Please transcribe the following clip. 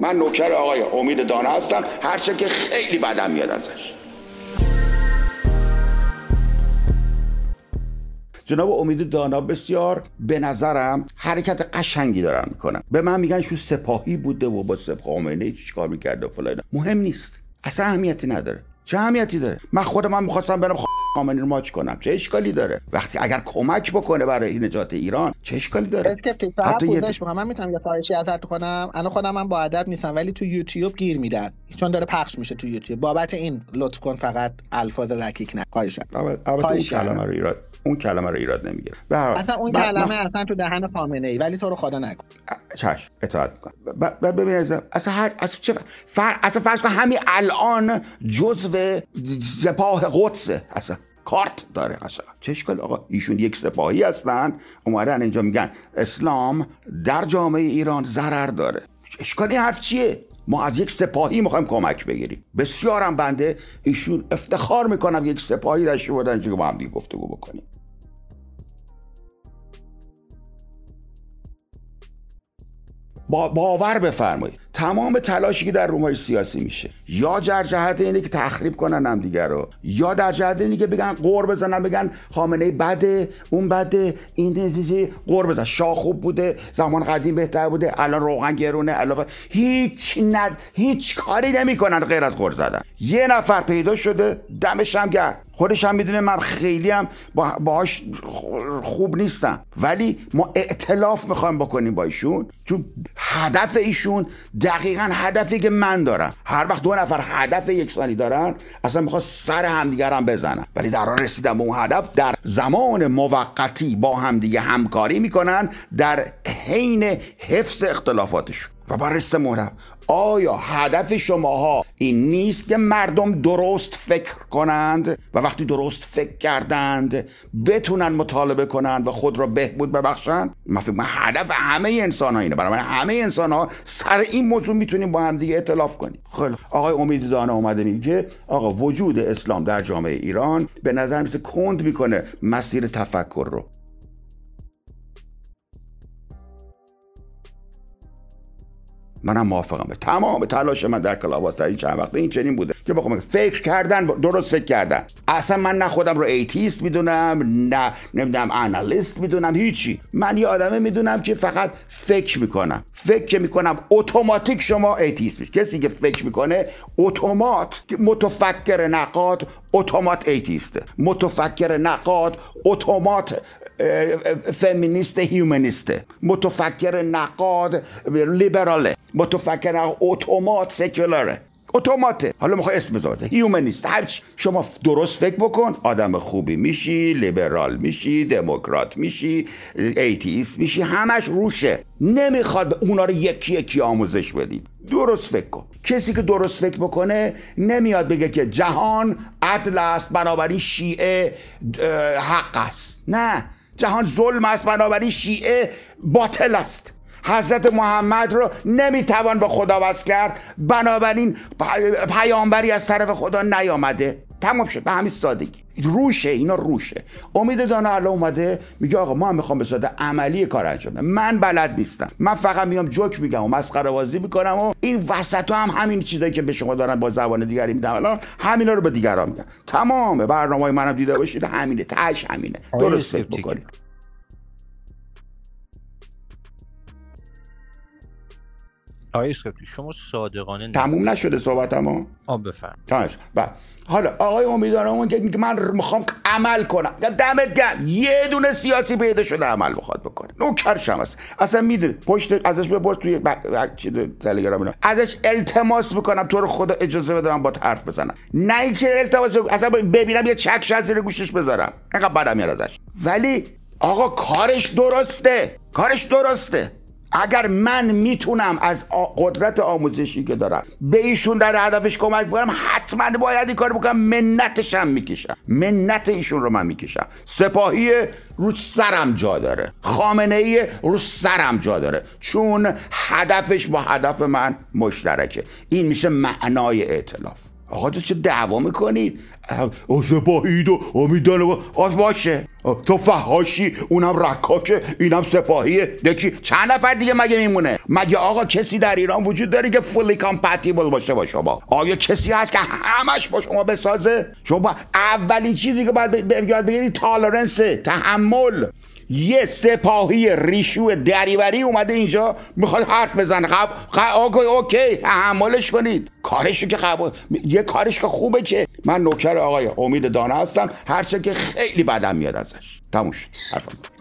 من نوکر آقای امید دانه هستم. هرچه که خیلی بدم میاد ازش. جناب امید دانا بسیار به نظرم حرکت قشنگی دارن می‌کنن. به من میگن شو سپاهی بوده و با سپاه خامنه چیکار می‌کرده و فلان مهم نیست. اصلا اهمیتی نداره. چه اهمیتی داره؟ من خودم من می‌خواستم برم رو ماچ کنم. چه اشکالی داره؟ وقتی اگر کمک بکنه برای نجات ایران چه اشکالی داره؟ فقط پوزش من می‌تونم یه خواهشی ازت کنم. انا خودم من با ادب نیستم ولی تو یوتیوب گیر میدن. چون داره پخش میشه تو یوتیوب. بابت این لطف کن فقط الفاظ رکیک نه خواهشم خواهش کلمه رو ایراد اون کلمه رو ایراد نمی‌گیره. اصلا اون کلمه اصلا تو دهن خامنه ای ولی تو رو خدا نکن. چش اطاعت می‌کنم. ببین اصلا هر اصلا چه فر... اصلا فرض کن همین الان جزو سپاه قدسه اصلا. کارت داره اصلا چه اشکال آقا؟ ایشون یک سپاهی هستن. اومدن اینجا میگن اسلام در جامعه ایران ضرر داره. اشکالی حرف چیه؟ ما از یک سپاهی می‌خوایم کمک بگیریم. بسیارم بنده ایشون افتخار می‌کنم یک سپاهی داشته بودن که با هم دیگه گفتگو بکنیم. با باور بفرمایید. تمام تلاشی که در رومای سیاسی میشه. یا در جهت اینه که تخریب کنن هم دیگر رو. یا در جهت اینه که بگن قور بزنن بگن خامنه بده اون بده این قور بزن. شاه خوب بوده زمان قدیم بهتر بوده الان روغن گرونه علاوه هیچ ند هیچ کاری نمی‌کنن غیر از قور زدن. یه نفر پیدا شده دمش هم گرد خودش هم می‌دونه من خیلی هم باهاش خوب نیستم. ولی ما ائتلاف می‌خوایم بکنیم با ایشون. چون هدف ایشون دقیقا هدفی که من دارم. هر وقت دو نفر هدف یکسانی دارن اصلا می‌خواد سر همدیگر هم بزنن. ولی در رسیدن به اون هدف در زمان موقتی با همدیگه همکاری می‌کنن در حین حفظ اختلافاتشون. و برست مهم آیا هدف شماها این نیست که مردم درست فکر کنند و وقتی درست فکر کردند بتونن مطالبه کنند و خود را بهبود ببخشند؟ من هدف همه انسان ها اینه. برای من همه انسان ها سر این موضوع می‌تونیم با هم دیگه اطلاف کنیم. خیلی آقای امید دانه اومده میگه آقا وجود اسلام در جامعه ایران به نظر میسه کند می‌کنه مسیر تفکر رو. منم موافقم. به تمام تلاش من در Clubhouse در این چند وقت این چنین بوده که بخوام فکر کردن درست فکر کردن. اصلا من نه خودم رو atheist می‌دونم نه نمی‌دونم analyst می‌دونم هیچی. من یه آدمه می‌دونم که فقط فکر می‌کنم. فکر می‌کنم اتوماتیک شما atheist میشه کسی که فکر می‌کنه اتومات متفکر نقاد اتومات atheist ه. متفکر نقاد اتومات فمینیست humanist ه. متفکر نقاد لیبراله. متفکر اتومات سکولاره اتوماته. حالا می‌خوای اسم بذاره humanist. هر شما درست فکر بکن. آدم خوبی میشی لیبرال میشی دموکرات میشی atheist میشی. همش روشه. نمی‌خواد اونا رو یکی یکی آموزش بدید درست فکر کن. کسی که درست فکر بکنه نمیاد بگه که جهان عدل است بنابراین شیعه حق است. نه. جهان ظلم است بنابراین شیعه باطل است. حضرت محمد رو نمی‌توان به خدا وصل کرد. بنابراین پیامبری از طرف خدا نیامده. تمام شد. به همین سادگی. روشه اینا روشه. امید دانه الان اومده میگه آقا ما هم می‌خوام به صورت عملی کار انجام من بلد نیستم. من فقط میام جوک میگم و مسخره بازی می‌کنم و این وسط هم همین چیزایی که به شما دارن با زبان دیگری میدم الان همینا رو به دیگران میگم تمام برنامه منم دیده باشید. همینه. تاش همینه. درست فکر بکنید. آقای شما صادقانه تموم نشده صحبت ما آب بفرم بله. حالا آقای امیدوارمون که من می‌خوام عمل کنم. دمت گرم. یه دونه سیاسی پیدا شده عمل بخواد بکنه. نوکرشم هست اصلا می‌دونه پشت ازش بپرس توی چی تلگرام اینا. ازش التماس می‌کنم تو رو خدا اجازه بده من با حرف بزنم. نه اینکه التماس اصلا ببینم یه چکش از زیر گوشش بذارم. اینقدر بدم میاد ازش. ولی آقا کارش درسته. کارش درسته. اگر من می‌تونم از قدرت آموزشی که دارم به ایشون در هدفش کمک بکنم حتما باید این کار بکنم. هم می‌کشم. منت ایشون رو من می‌کشم. سپاهی رو سرم جا داره. خامنه ای رو سرم جا داره. چون هدفش با هدف من مشترکه. این میشه معنای اعتلاف آقا تو چه دعوا می‌کنید؟ سپاهید و امیدان آه باشه. تو فهاشی اونم رکاکه اینم سپاهیه. دکی چند نفر دیگه مگه میمونه؟ مگه آقا کسی در ایران وجود داره که fully compatible باشه با شما؟ آیا کسی هست که همش با شما بسازه؟ شما اولین چیزی که باید یاد بگیرید tolerance تحمل. یه سپاهی ریشو دریوری اومده اینجا می‌خواد حرف بزنه. خب خب okay تحملش کنید. کارشو که خب یه کارش که خوبه که من نوکر آقای امید دانه هستم. هرچه که خیلی بدم میاد ازش. تموش حرفم.